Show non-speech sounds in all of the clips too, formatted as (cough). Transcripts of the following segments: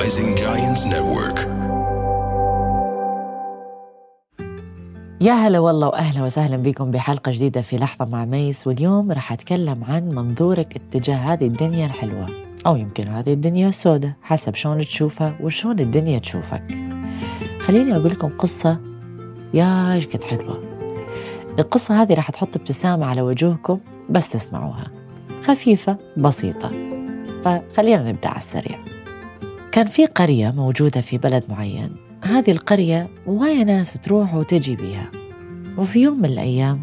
Rising Giants Network. يا هلا والله وأهلا وسهلا بكم بحلقة جديدة في لحظة مع ميس. واليوم راح أتكلم عن منظورك اتجاه هذه الدنيا الحلوة أو يمكن هذه الدنيا سودة حسب شلون تشوفها وشلون الدنيا تشوفك. خليني أقول لكم قصة يا قد حلوة. القصة هذه راح تحط ابتسامة على وجوهكم بس تسمعوها. خفيفة بسيطة. فخلينا نبدأ على السريع. كان في قرية موجودة في بلد معين. هذه القرية وهي ناس تروح وتجي بيها. وفي يوم من الأيام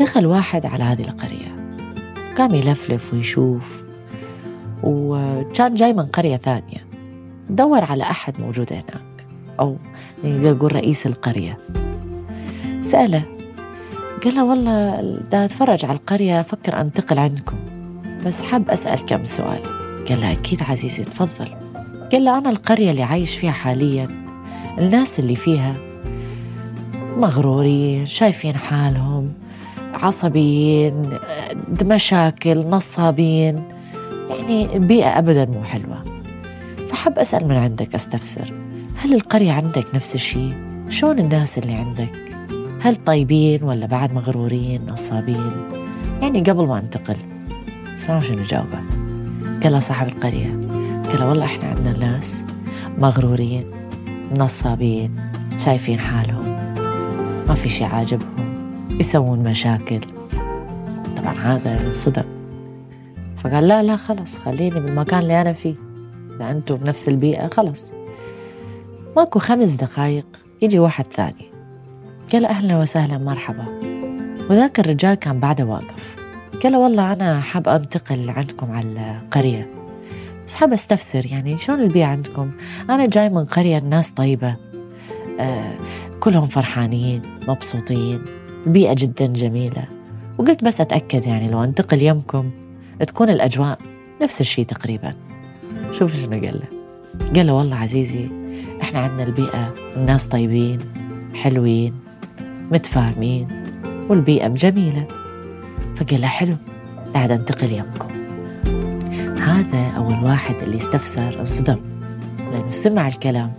دخل واحد على هذه القرية. قام يلفلف ويشوف وكان جاي من قرية ثانية. دور على أحد موجود هناك أو نقول رئيس القرية. سأله قال له والله دا أتفرج على القرية أفكر أنتقل عندكم بس حاب أسأل كم سؤال. قال له أكيد عزيزي تفضل قال له أنا القرية اللي عايش فيها حاليا الناس اللي فيها مغرورين شايفين حالهم عصبيين مشاكل نصابين يعني البيئة أبدا مو حلوة فحب أسأل من عندك أستفسر هل القرية عندك نفس الشيء؟ شلون الناس اللي عندك؟ هل طيبين ولا بعد مغرورين نصابين؟ يعني قبل ما أنتقل اسمعوا شنو جاوبه قال صاحب القرية. قال له والله إحنا عندنا ناس مغرورين نصابين شايفين حالهم. ما في شي عاجبهم يسوون مشاكل. طبعا هذا انصدم فقال لا لا خلص خليني بالمكان اللي أنا فيه. أنتم بنفس البيئة خلص ماكو خمس دقايق يجي واحد ثاني. قال أهلا وسهلا مرحبا. وذاك الرجال كان بعده واقف. قال له والله أنا حاب أنتقل عندكم على القرية. بس حابة أستفسر يعني شلون البيئة عندكم؟ أنا جاي من قرية الناس طيبة. آه كلهم فرحانين مبسوطين البيئة جدا جميلة. وقلت بس أتأكد يعني لو أنتقل يمكم تكون الأجواء نفس الشيء تقريبا. شوف شنو قال له. قال له والله عزيزي إحنا عندنا البيئة الناس طيبين حلوين متفاهمين والبيئة جميلة. فقال له حلو. بعد انتقل يمكم هذا أول واحد اللي استفسر انصدم لأنه سمع الكلام.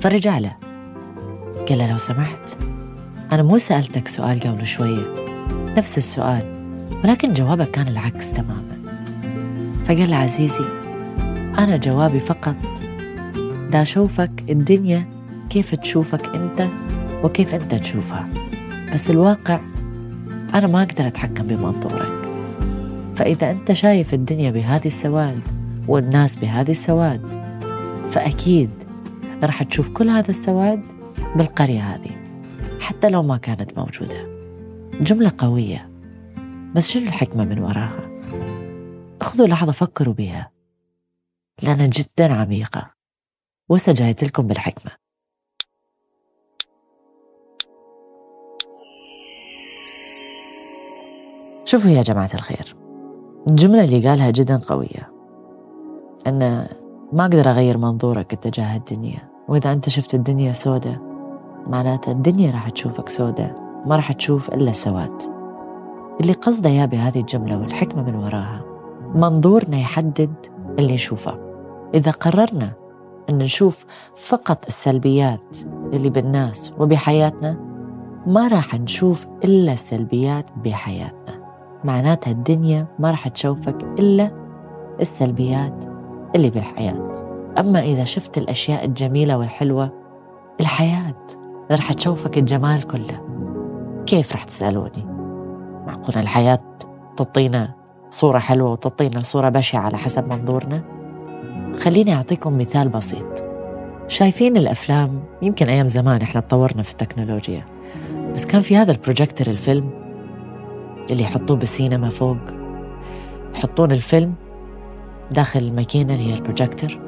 فرجع له. قال له لو سمحت أنا مو سألتك سؤال قبل شوية. نفس السؤال ولكن جوابك كان العكس تماما. فقال عزيزي أنا جوابي فقط. دا أشوفك الدنيا كيف تشوفك أنت وكيف أنت تشوفها. بس الواقع أنا ما أقدر أتحكم بمنظورك. فإذا أنت شايف الدنيا بهذه السواد والناس بهذه السواد فأكيد راح تشوف كل هذا السواد بالقرية هذه حتى لو ما كانت موجودة. جملة قوية بس شو الحكمة من وراها؟ خذوا لحظة فكروا بها لأنها جدا عميقة وسجايت لكم بالحكمة. شوفوا يا جماعة الخير الجملة اللي قالها جدا قوية أن ما أقدر أغير منظورك اتجاه الدنيا وإذا أنت شفت الدنيا سودة معناته الدنيا راح تشوفك سودة ما راح تشوف إلا السواد. اللي قصده يا بهذه الجملة والحكمة من وراها منظورنا يحدد اللي نشوفه. إذا قررنا أن نشوف فقط السلبيات اللي بالناس وبحياتنا ما راح نشوف إلا السلبيات بحياتنا. معناتها الدنيا ما راح تشوفك إلا السلبيات اللي بالحياة. أما إذا شفت الأشياء الجميلة والحلوة الحياة راح تشوفك الجمال كله. كيف راح تسألوني؟ معقولة الحياة تعطينا صورة حلوة وتعطينا صورة بشعة على حسب منظورنا؟ خليني أعطيكم مثال بسيط. شايفين الأفلام؟ يمكن أيام زمان إحنا تطورنا في التكنولوجيا. بس كان في هذا البروجيكتور الفيلم اللي يحطوه بالسينما فوق. يحطون الفيلم داخل الماكينة اللي هي البروجيكتور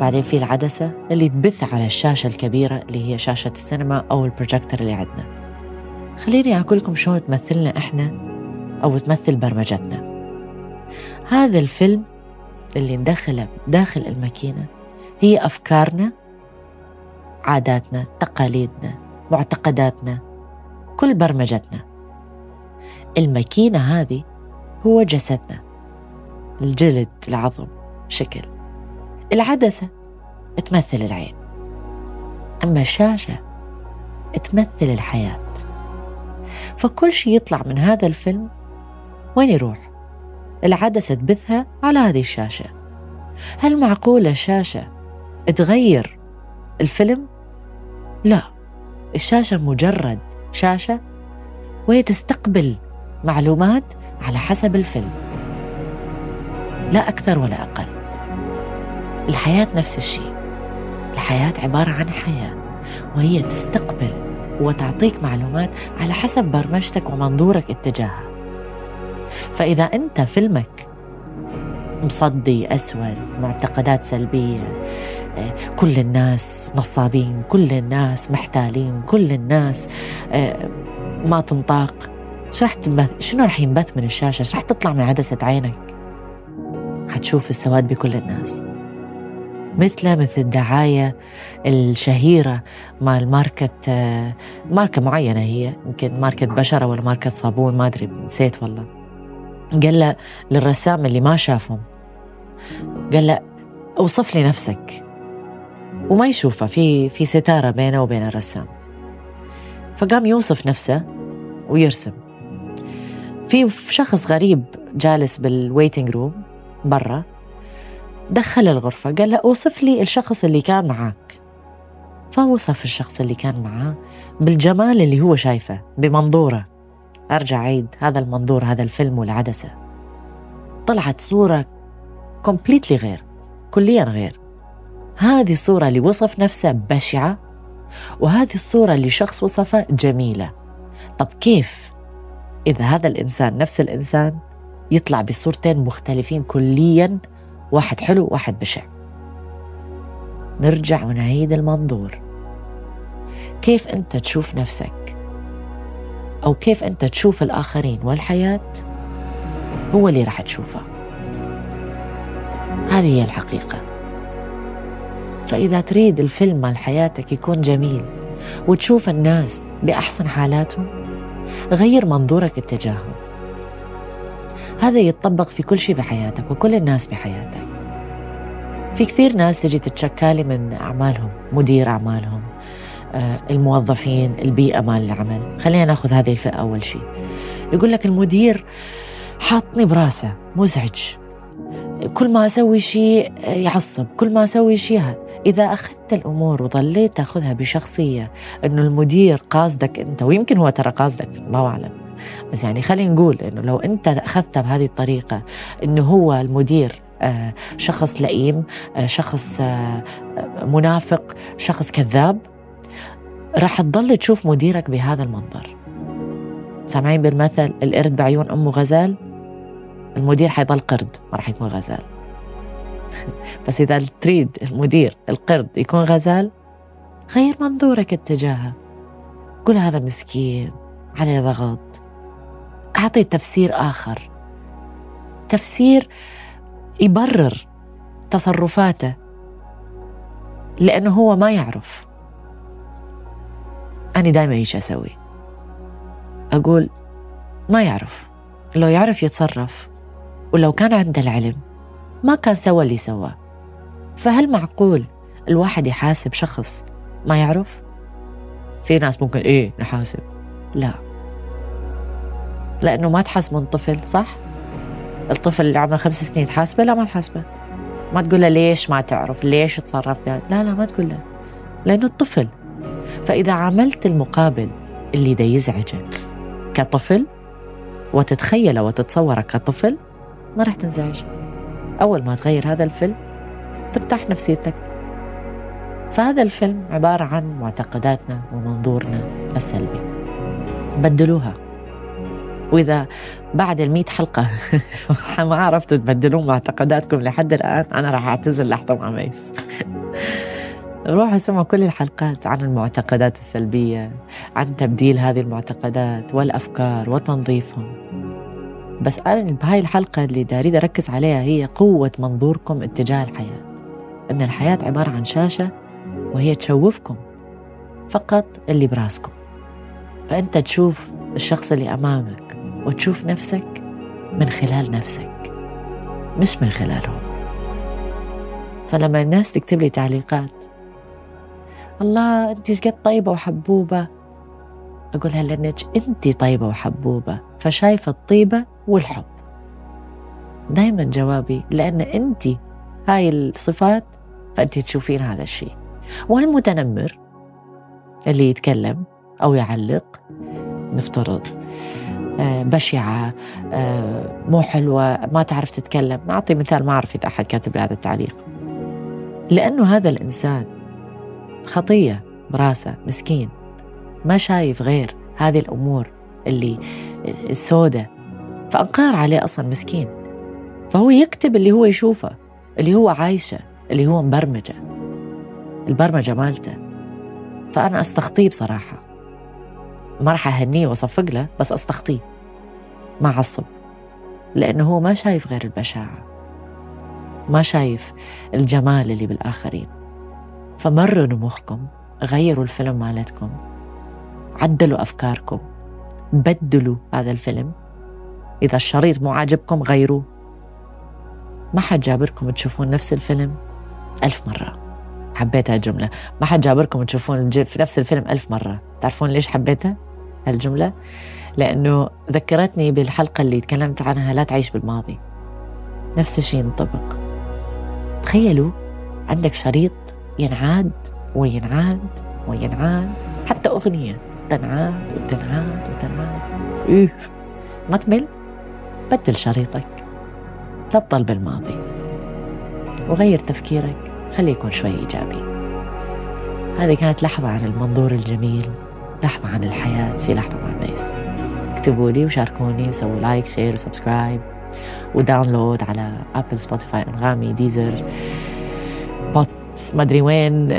بعدين في العدسة اللي تبث على الشاشة الكبيرة اللي هي شاشة السينما أو البروجيكتور اللي عندنا. خليني أقول لكم شلون تمثلنا إحنا أو تمثل برمجتنا. هذا الفيلم اللي ندخله داخل الماكينة هي أفكارنا عاداتنا تقاليدنا معتقداتنا كل برمجتنا. الماكينة هذه هو جسدنا. الجلد العظم شكل. العدسة تمثل العين. أما الشاشة تمثل الحياة. فكل شيء يطلع من هذا الفيلم وين يروح؟ العدسة تبثها على هذه الشاشة. هل معقولة الشاشة تغير الفيلم؟ لا. الشاشة مجرد شاشة وهي تستقبل معلومات على حسب الفيلم. لا أكثر ولا أقل. الحياة نفس الشيء. الحياة عبارة عن حياة وهي تستقبل وتعطيك معلومات على حسب برمجتك ومنظورك اتجاهها. فإذا أنت فيلمك مصدي أسود معتقدات سلبية آه، كل الناس نصابين كل الناس محتالين كل الناس آه، ما تنطاق شو رح تنبث شنو رح ينبث من الشاشة؟ شو رح تطلع من عدسة عينك؟ حتشوف السواد بكل الناس. مثله مثل الدعاية الشهيرة مال ماركة آه، ماركة معينة هي يمكن ماركة بشرة ولا ماركة صابون ما أدري نسيت والله. قال للرسام اللي ما شافهم قال له أوصف لي نفسك. وما يشوفه في في ستارة بينه وبين الرسام. فقام يوصف نفسه ويرسم. في شخص غريب جالس بال waiting room برا دخل الغرفة قال له أوصف لي الشخص اللي كان معاك. فوصف الشخص اللي كان معاه بالجمال اللي هو شايفه بمنظوره. أرجع عيد هذا المنظور هذا الفيلم والعدسة. طلعت صورة كومبليتلي غير كليا غير. هذه الصورة اللي وصف نفسه بشعة وهذه الصورة اللي شخص وصفها جميلة. طب كيف؟ إذا هذا الإنسان نفس الإنسان يطلع بصورتين مختلفين كليا واحد حلو وواحد بشع. نرجع ونعيد المنظور. كيف أنت تشوف نفسك؟ أو كيف أنت تشوف الآخرين والحياة؟ هو اللي راح تشوفه. هذه هي الحقيقة. فإذا تريد الفيلم مال حياتك يكون جميل وتشوف الناس بأحسن حالاتهم غير منظورك اتجاههم هذا يتطبق في كل شيء بحياتك وكل الناس بحياتك. في كثير ناس تجي تتشكالي من أعمالهم مدير أعمالهم آه، الموظفين البيئة مال العمل. خلينا ناخذ هذه الفئة أول شيء. يقول لك المدير حاطني براسه مزعج. كل ما أسوي شيء يعصب. كل ما أسوي شيء إذا أخذت الأمور وظليت تأخذها بشخصية إنه المدير قاصدك أنت ويمكن هو ترى قاصدك الله أعلم. بس يعني خلينا نقول إنه لو أنت أخذتها بهذه الطريقة إنه هو المدير آه، شخص لئيم آه، شخص آه، منافق شخص كذاب راح تضل تشوف مديرك بهذا المنظر. سامعين بالمثل القرد بعيون أمه غزال؟ المدير حيضل قرد ما راح يكون غزال. (laughs) بس إذا تريد المدير القرد يكون غزال غير منظورك اتجاهه. قول هذا مسكين عليه ضغط. أعطي تفسير آخر. تفسير يبرر تصرفاته لأنه هو ما يعرف. أنا دائما إيش أسوي؟ أقول ما يعرف. لو يعرف يتصرف. ولو كان عنده العلم ما كان سوى اللي سواه. فهل معقول الواحد يحاسب شخص ما يعرف؟ في ناس ممكن إيه نحاسب. لا. لأنه ما تحاسبون طفل صح؟ الطفل اللي عمره خمس سنين تحاسبه؟ لا ما تحاسبه. ما تقول له ليش ما تعرف؟ ليش تصرف بها لا لا ما تقول له. لأنه الطفل. فإذا عملت المقابل اللي دا يزعجك كطفل وتتخيله وتتصوره كطفل ما راح تنزعج. أول ما تغير هذا الفيلم ترتاح نفسيتك. فهذا الفيلم عبارة عن معتقداتنا ومنظورنا السلبي. بدلوها. وإذا بعد المئة حلقة (laughs) ما عرفتوا تبدلون معتقداتكم لحد الآن أنا راح أعتزل لحظة مع ميس. روحوا اسمعوا كل الحلقات عن المعتقدات السلبية عن تبديل هذه المعتقدات والأفكار وتنظيفهم. بس أنا بهاي الحلقة اللي داريد أركز عليها هي قوة منظوركم اتجاه الحياة. إن الحياة عبارة عن شاشة وهي تشوفكم فقط اللي براسكم. فأنت تشوف الشخص اللي أمامك وتشوف نفسك من خلال نفسك مش من خلالهم فلما الناس تكتب لي تعليقات الله أنت إيش قد طيبة وحبوبة؟ أقولها لأنك أنت طيبة وحبوبة فشايفة الطيبة والحب. دائما جوابي لأن أنت هاي الصفات فأنت تشوفين هذا الشيء. والمتنمر اللي يتكلم أو يعلق نفترض آه، بشعة آه، مو حلوة ما تعرف تتكلم. أعطي مثال ما أعرف إذا أحد كاتب لي هذا التعليق. لأنه هذا الإنسان خطية براسه مسكين ما شايف غير هذه الأمور اللي السودة فأنقار عليه أصلا مسكين. فهو يكتب اللي هو يشوفه اللي هو عايشه اللي هو مبرمجة البرمجة مالته. فأنا أستخطيه بصراحة. ما راح أهنيه وأصفق له بس أستخطيه. ما عصب لأنه هو ما شايف غير البشاعة. ما شايف الجمال اللي بالآخرين. فمرنوا مخكم غيروا الفيلم مالتكم. عدلوا أفكاركم. بدلوا هذا الفيلم. إذا الشريط مو عاجبكم غيروه ما حد جابركم تشوفون نفس الفيلم ألف مرة. حبيت هالجملة ما حد جابركم تشوفون في نفس الفيلم ألف مرة. تعرفون ليش حبيتها هالجملة لأنه ذكرتني بالحلقة اللي تكلمت عنها لا تعيش بالماضي. نفس الشيء ينطبق. تخيلوا عندك شريط ينعاد وينعاد وينعاد حتى أغنية تنعاد وتنعاد وتنعاد. إيه ما تمل؟ بدل شريطك. لا تضل بالماضي وغير تفكيرك. خليه يكون شوي إيجابي. هذه كانت لحظة عن المنظور الجميل. لحظة عن الحياة في لحظة مع ميس. اكتبوا لي وشاركوني وسووا like share و subscribe. و download على Apple Spotify أنغامي Deezer pods ما أدري وين.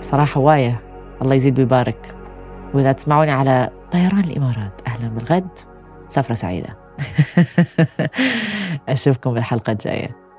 صراحة وايد الله يزيد ويبارك. وإذا تسمعوني على طيران الإمارات أهلا بالعود. سفرة سعيدة. (laughs) أشوفكم بالحلقة الجاية.